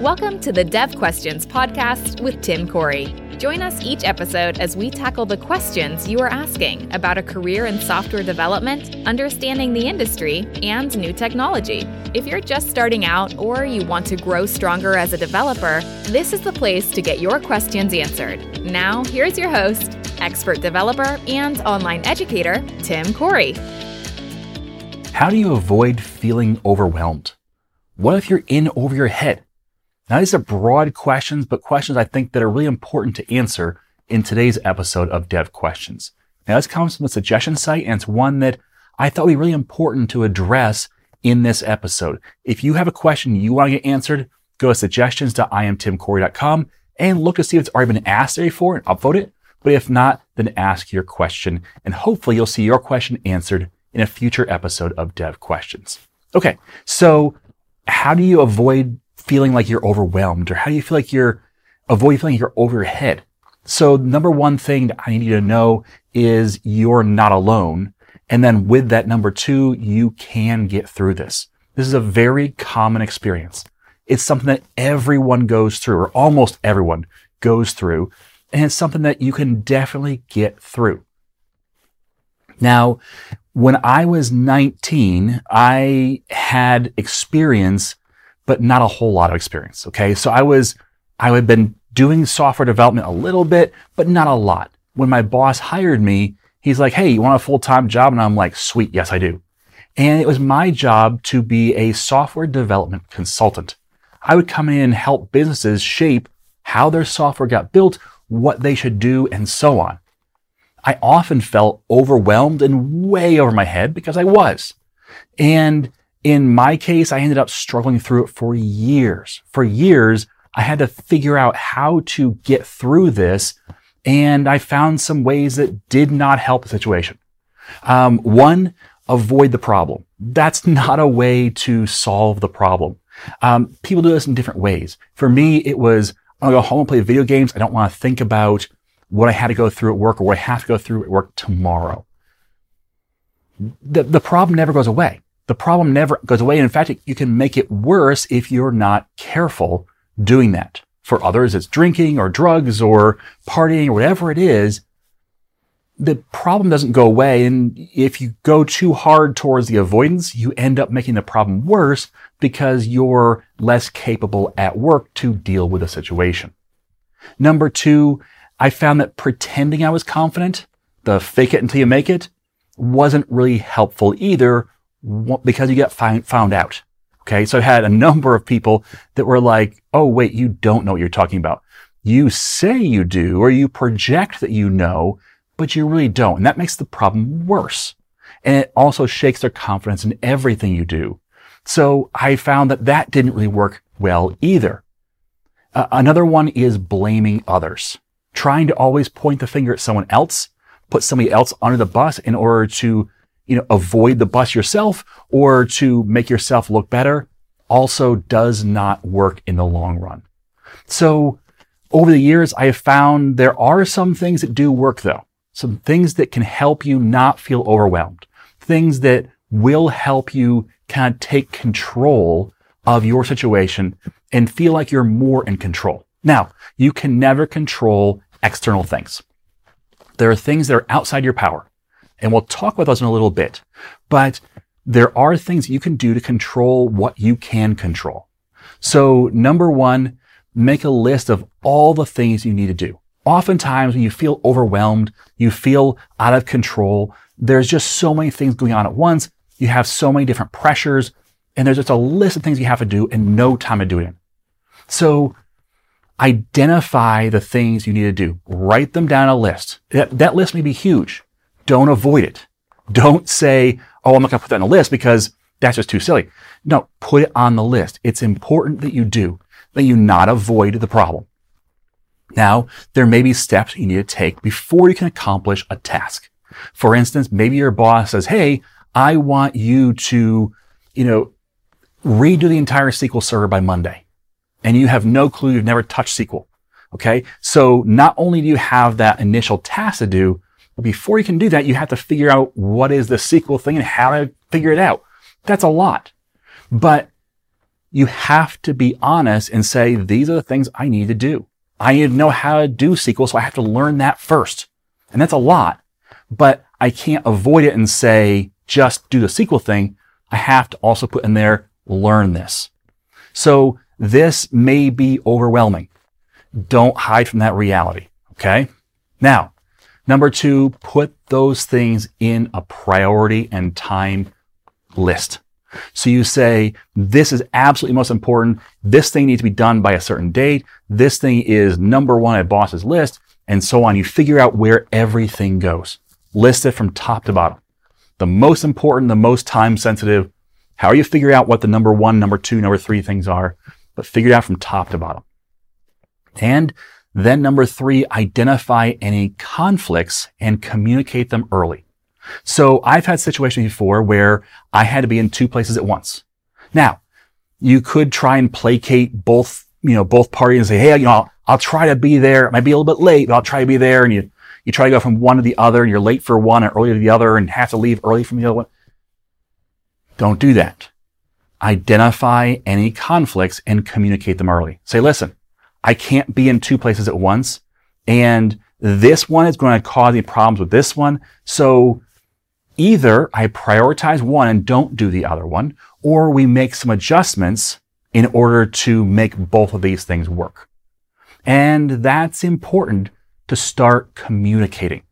Welcome to the Dev Questions podcast with Tim Corey. Join us each episode as we tackle the questions you are asking about a career in software development, understanding the industry, and new technology. If you're just starting out or you want to grow stronger as a developer, this is the place to get your questions answered. Now, here's your host, expert developer and online educator, Tim Corey. How do you avoid feeling overwhelmed? What if you're in over your head? Now, these are broad questions, but questions I think that are really important to answer in today's episode of Dev Questions. Now, this comes from the suggestion site, and it's one that I thought would be really important to address in this episode. If you have a question you want to get answered, go to suggestions.iamtimcorey.com and look to see if it's already been asked there before and upvote it. But if not, then ask your question, and hopefully you'll see your question answered in a future episode of Dev Questions. Okay, so how do you avoid feeling like you're overwhelmed or how do you feel like you're avoid feeling like you're over your head? So number one thing that I need you to know is you're not alone. And then with that number two, you can get through this. This is a very common experience. It's something that everyone goes through or almost everyone goes through. And it's something that you can definitely get through. Now, when I was 19, I had experience but not a whole lot of experience. Okay. So I was, I had been doing software development a little bit, but not a lot. When my boss hired me, he's like, Hey, you want a full-time job? And I'm like, sweet. Yes, I do. And it was my job to be a software development consultant. I would come in and help businesses shape how their software got built, what they should do, and so on. I often felt overwhelmed and way over my head because I was. And in my case, I ended up struggling through it for years. For years, I had to figure out how to get through this. And I found some ways that did not help the situation. Um, one, avoid the problem. That's not a way to solve the problem. Um, people do this in different ways. For me, it was, I'm gonna go home and play video games. I don't want to think about what I had to go through at work or what I have to go through at work tomorrow. The, the problem never goes away the problem never goes away. And in fact, you can make it worse if you're not careful doing that. For others, it's drinking or drugs or partying or whatever it is. The problem doesn't go away. And if you go too hard towards the avoidance, you end up making the problem worse because you're less capable at work to deal with the situation. Number two, I found that pretending I was confident, the fake it until you make it, wasn't really helpful either because you get find, found out. Okay. So I had a number of people that were like, Oh, wait, you don't know what you're talking about. You say you do, or you project that you know, but you really don't. And that makes the problem worse. And it also shakes their confidence in everything you do. So I found that that didn't really work well either. Uh, another one is blaming others. Trying to always point the finger at someone else, put somebody else under the bus in order to you know, avoid the bus yourself or to make yourself look better also does not work in the long run. So over the years, I have found there are some things that do work though. Some things that can help you not feel overwhelmed. Things that will help you kind of take control of your situation and feel like you're more in control. Now, you can never control external things. There are things that are outside your power. And we'll talk about those in a little bit. But there are things you can do to control what you can control. So number one, make a list of all the things you need to do. Oftentimes when you feel overwhelmed, you feel out of control, there's just so many things going on at once. You have so many different pressures and there's just a list of things you have to do and no time to do it in. So identify the things you need to do. Write them down a list. That, that list may be huge. Don't avoid it. Don't say, oh, I'm not going to put that on the list because that's just too silly. No, put it on the list. It's important that you do, that you not avoid the problem. Now, there may be steps you need to take before you can accomplish a task. For instance, maybe your boss says, Hey, I want you to, you know, redo the entire SQL server by Monday. And you have no clue. You've never touched SQL. Okay. So not only do you have that initial task to do, before you can do that, you have to figure out what is the SQL thing and how to figure it out. That's a lot. But you have to be honest and say, these are the things I need to do. I need to know how to do SQL, so I have to learn that first. And that's a lot, but I can't avoid it and say, just do the SQL thing. I have to also put in there, learn this. So this may be overwhelming. Don't hide from that reality. Okay. Now, number two, put those things in a priority and time list. So you say, this is absolutely most important. This thing needs to be done by a certain date. This thing is number one at boss's list and so on. You figure out where everything goes. List it from top to bottom. The most important, the most time sensitive. How you figure out what the number one, number two, number three things are, but figure it out from top to bottom. And then number three, identify any conflicts and communicate them early. So I've had situations before where I had to be in two places at once. Now, you could try and placate both, you know, both parties and say, Hey, you know, I'll, I'll try to be there. It might be a little bit late, but I'll try to be there. And you, you try to go from one to the other and you're late for one and early to the other and have to leave early from the other one. Don't do that. Identify any conflicts and communicate them early. Say, listen, I can't be in two places at once. And this one is going to cause me problems with this one. So either I prioritize one and don't do the other one, or we make some adjustments in order to make both of these things work. And that's important to start communicating.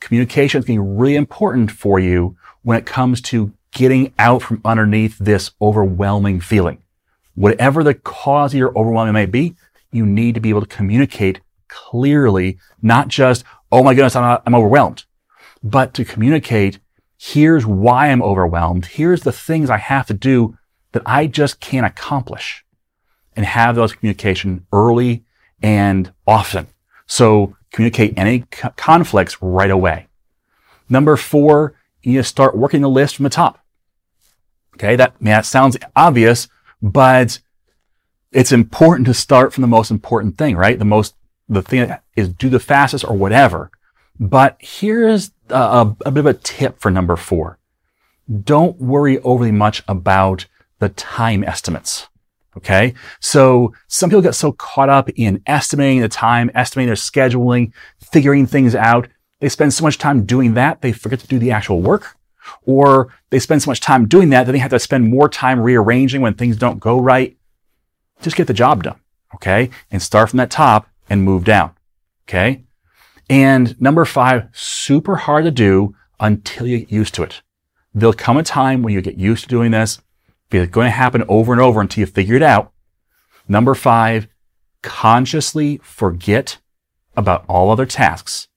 Communication is going to be really important for you when it comes to getting out from underneath this overwhelming feeling. Whatever the cause of your overwhelming may be, you need to be able to communicate clearly, not just, oh my goodness, I'm, not, I'm overwhelmed, but to communicate, here's why I'm overwhelmed. Here's the things I have to do that I just can't accomplish and have those communication early and often. So communicate any co- conflicts right away. Number four, you start working the list from the top. Okay. That, man, that sounds obvious, but it's important to start from the most important thing, right? The most, the thing is do the fastest or whatever. But here's a, a, a bit of a tip for number four. Don't worry overly much about the time estimates. Okay. So some people get so caught up in estimating the time, estimating their scheduling, figuring things out. They spend so much time doing that, they forget to do the actual work. Or they spend so much time doing that that they have to spend more time rearranging when things don't go right just get the job done. Okay. And start from that top and move down. Okay. And number five, super hard to do until you get used to it. There'll come a time when you get used to doing this. It's going to happen over and over until you figure it out. Number five, consciously forget about all other tasks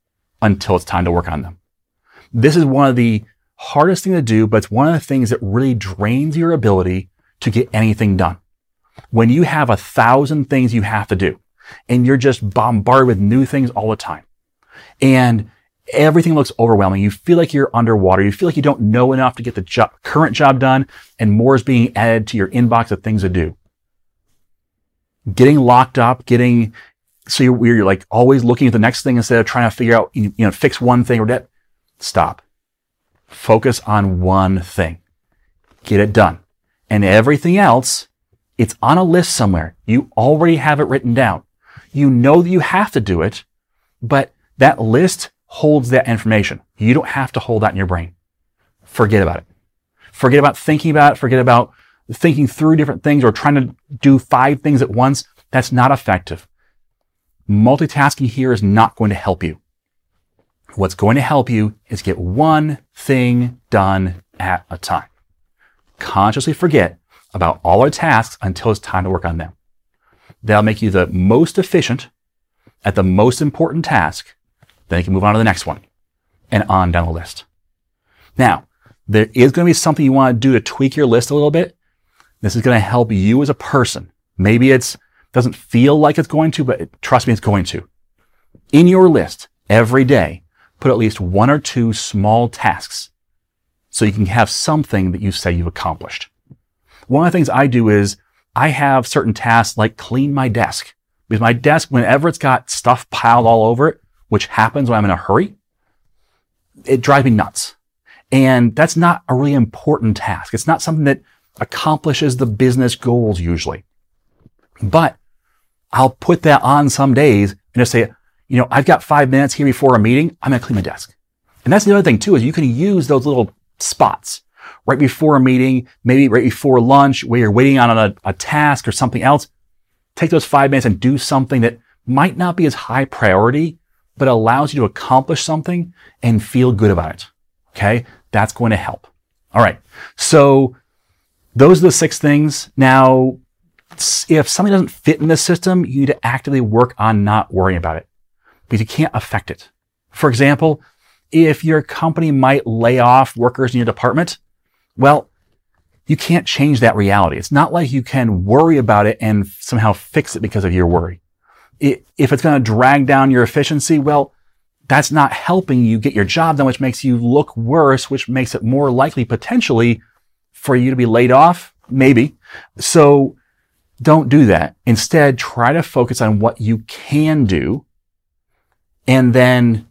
until it's time to work on them. This is one of the hardest things to do, but it's one of the things that really drains your ability to get anything done when you have a thousand things you have to do and you're just bombarded with new things all the time and everything looks overwhelming. You feel like you're underwater. You feel like you don't know enough to get the current job done and more is being added to your inbox of things to do. Getting locked up, getting, so you're, you're like always looking at the next thing instead of trying to figure out, you know, fix one thing or that. Stop. Focus on one thing. Get it done. And everything else it's on a list somewhere. You already have it written down. You know that you have to do it, but that list holds that information. You don't have to hold that in your brain. Forget about it. Forget about thinking about it. Forget about thinking through different things or trying to do five things at once. That's not effective. Multitasking here is not going to help you. What's going to help you is get one thing done at a time. Consciously forget about all our tasks until it's time to work on them. That'll make you the most efficient at the most important task. Then you can move on to the next one and on down the list. Now, there is going to be something you want to do to tweak your list a little bit. This is going to help you as a person. Maybe it's doesn't feel like it's going to, but it, trust me, it's going to. In your list every day, put at least one or two small tasks so you can have something that you say you've accomplished. One of the things I do is I have certain tasks like clean my desk because my desk, whenever it's got stuff piled all over it, which happens when I'm in a hurry, it drives me nuts. And that's not a really important task. It's not something that accomplishes the business goals usually. But I'll put that on some days and just say, you know, I've got five minutes here before a meeting. I'm going to clean my desk. And that's the other thing too, is you can use those little spots right before a meeting, maybe right before lunch where you're waiting on a, a task or something else. Take those five minutes and do something that might not be as high priority, but allows you to accomplish something and feel good about it. Okay. That's going to help. All right. So those are the six things. Now, if something doesn't fit in the system, you need to actively work on not worrying about it because you can't affect it. For example, if your company might lay off workers in your department, well, you can't change that reality. It's not like you can worry about it and somehow fix it because of your worry. It, if it's going to drag down your efficiency, well, that's not helping you get your job done, which makes you look worse, which makes it more likely potentially for you to be laid off. Maybe. So don't do that. Instead, try to focus on what you can do and then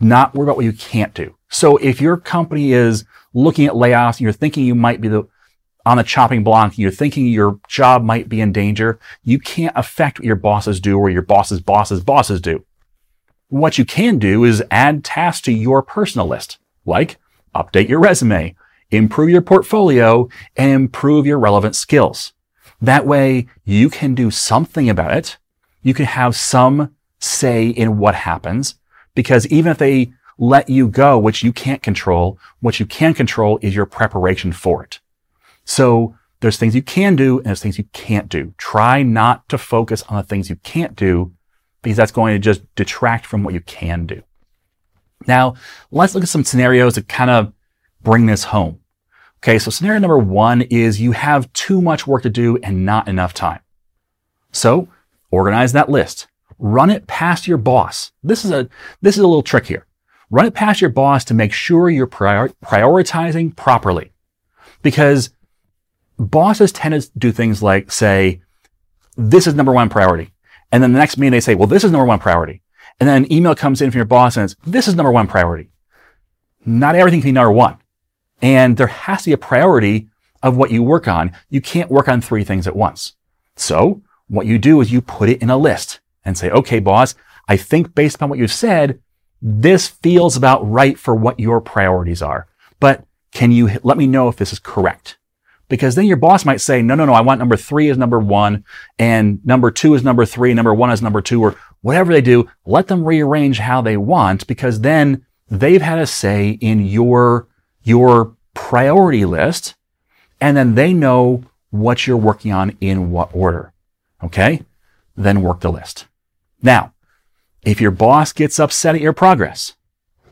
not worry about what you can't do. So if your company is looking at layoffs and you're thinking you might be the on the chopping block, you're thinking your job might be in danger, you can't affect what your bosses do or your boss's boss's bosses do. What you can do is add tasks to your personal list, like update your resume, improve your portfolio, and improve your relevant skills. That way you can do something about it. You can have some say in what happens because even if they let you go, which you can't control, what you can control is your preparation for it. So there's things you can do and there's things you can't do. Try not to focus on the things you can't do because that's going to just detract from what you can do. Now, let's look at some scenarios to kind of bring this home. Okay, so scenario number one is you have too much work to do and not enough time. So organize that list. Run it past your boss. This is a, this is a little trick here. Run it past your boss to make sure you're prior- prioritizing properly. Because bosses tend to do things like say, this is number one priority. And then the next meeting they say, well, this is number one priority. And then an email comes in from your boss and says, this is number one priority. Not everything can be number one. And there has to be a priority of what you work on. You can't work on three things at once. So what you do is you put it in a list and say, okay, boss, I think based upon what you've said, this feels about right for what your priorities are. But can you let me know if this is correct? Because then your boss might say, no, no, no, I want number three is number one and number two is number three, number one is number two, or whatever they do. Let them rearrange how they want because then they've had a say in your, your priority list. And then they know what you're working on in what order. Okay. Then work the list. Now, if your boss gets upset at your progress,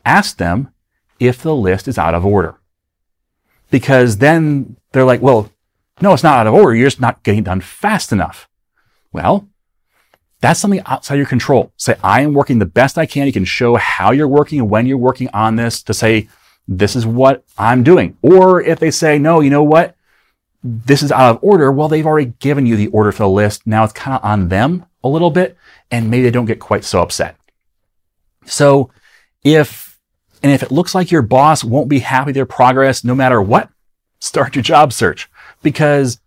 ask them if the list is out of order. Because then they're like, well, no, it's not out of order. You're just not getting done fast enough. Well, that's something outside your control. Say, I am working the best I can. You can show how you're working and when you're working on this to say, this is what I'm doing. Or if they say, no, you know what? This is out of order. Well, they've already given you the order for the list. Now it's kind of on them a little bit and maybe they don't get quite so upset. So if, and if it looks like your boss won't be happy with progress no matter what, start your job search because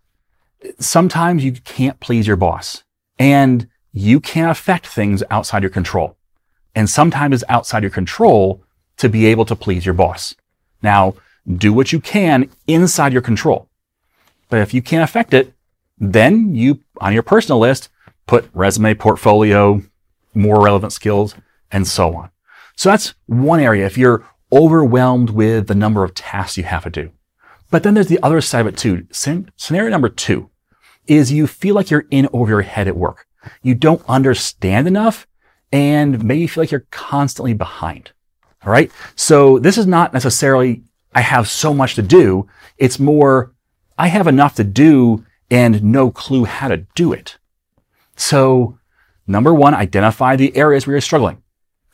sometimes you can't please your boss and you can't affect things outside your control. And sometimes it's outside your control to be able to please your boss. Now, do what you can inside your control. But if you can't affect it, then you, on your personal list, put resume, portfolio, more relevant skills, and so on. So that's one area if you're overwhelmed with the number of tasks you have to do. But then there's the other side of it too. Scenario number two is you feel like you're in over your head at work. You don't understand enough and maybe you feel like you're constantly behind. All right. So this is not necessarily, I have so much to do. It's more, I have enough to do and no clue how to do it. So number one, identify the areas where you're struggling.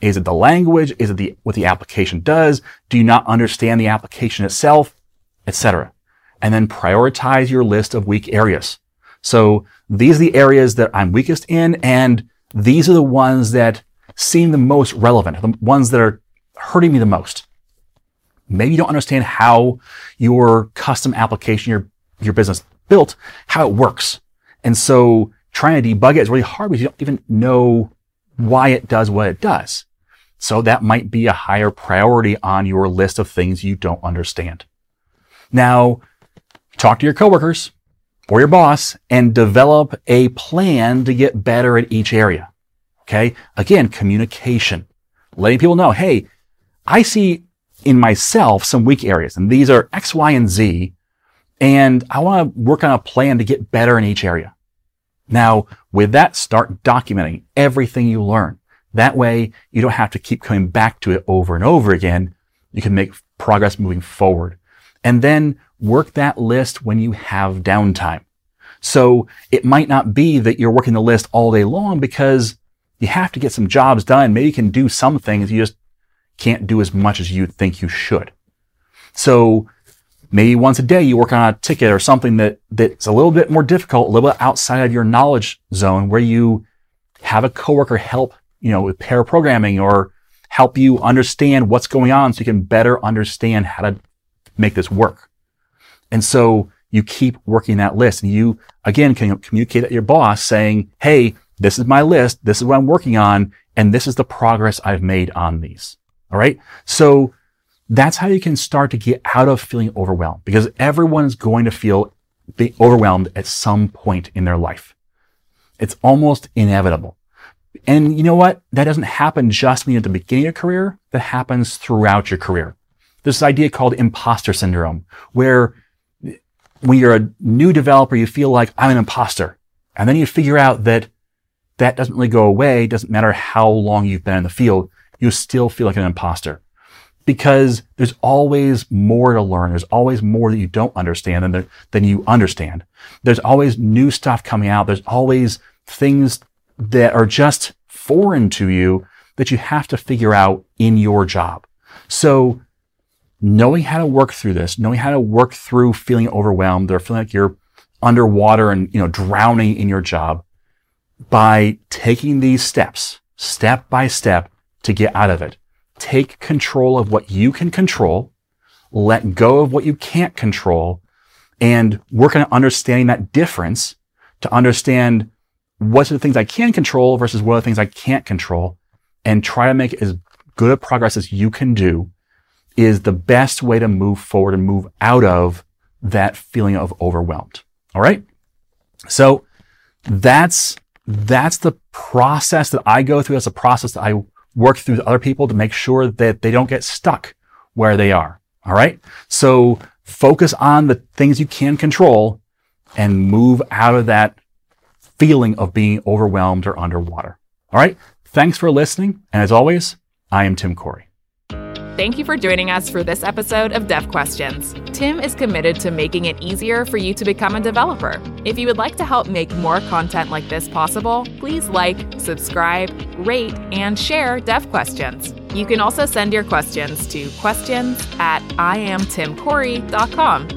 Is it the language? Is it the, what the application does? Do you not understand the application itself? Etc. And then prioritize your list of weak areas. So these are the areas that I'm weakest in, and these are the ones that seem the most relevant, the ones that are hurting me the most. Maybe you don't understand how your custom application, your your business built, how it works. And so trying to debug it is really hard because you don't even know why it does what it does. So that might be a higher priority on your list of things you don't understand. Now, talk to your coworkers or your boss and develop a plan to get better at each area. Okay. Again, communication, letting people know, Hey, I see in myself some weak areas and these are X, Y, and Z. And I want to work on a plan to get better in each area. Now, with that, start documenting everything you learn. That way, you don't have to keep coming back to it over and over again. You can make progress moving forward. And then work that list when you have downtime. So it might not be that you're working the list all day long because you have to get some jobs done. Maybe you can do some things. You just can't do as much as you think you should. So maybe once a day you work on a ticket or something that, that's a little bit more difficult, a little bit outside of your knowledge zone where you have a coworker help, you know, with pair programming or help you understand what's going on so you can better understand how to make this work. And so you keep working that list and you again can communicate to your boss saying, Hey, this is my list. This is what I'm working on. And this is the progress I've made on these. All right. So that's how you can start to get out of feeling overwhelmed because everyone is going to feel overwhelmed at some point in their life. It's almost inevitable. And you know what? That doesn't happen just when you're at the beginning of your career. That happens throughout your career. There's this idea called imposter syndrome where when you're a new developer, you feel like I'm an imposter. And then you figure out that that doesn't really go away. Doesn't matter how long you've been in the field. You still feel like an imposter because there's always more to learn. There's always more that you don't understand than, the, than you understand. There's always new stuff coming out. There's always things that are just foreign to you that you have to figure out in your job. So knowing how to work through this, knowing how to work through feeling overwhelmed or feeling like you're underwater and, you know, drowning in your job by taking these steps, step by step to get out of it take control of what you can control, let go of what you can't control, and work on understanding that difference to understand what are the things I can control versus what are the things I can't control, and try to make as good a progress as you can do is the best way to move forward and move out of that feeling of overwhelmed. All right. So that's, that's the process that I go through. That's a process that I work through other people to make sure that they don't get stuck where they are. All right. So focus on the things you can control and move out of that feeling of being overwhelmed or underwater. All right. Thanks for listening. And as always, I am Tim Corey. Thank you for joining us for this episode of Dev Questions. Tim is committed to making it easier for you to become a developer. If you would like to help make more content like this possible, please like, subscribe, rate, and share Dev Questions. You can also send your questions to questions at iamtimcorey.com.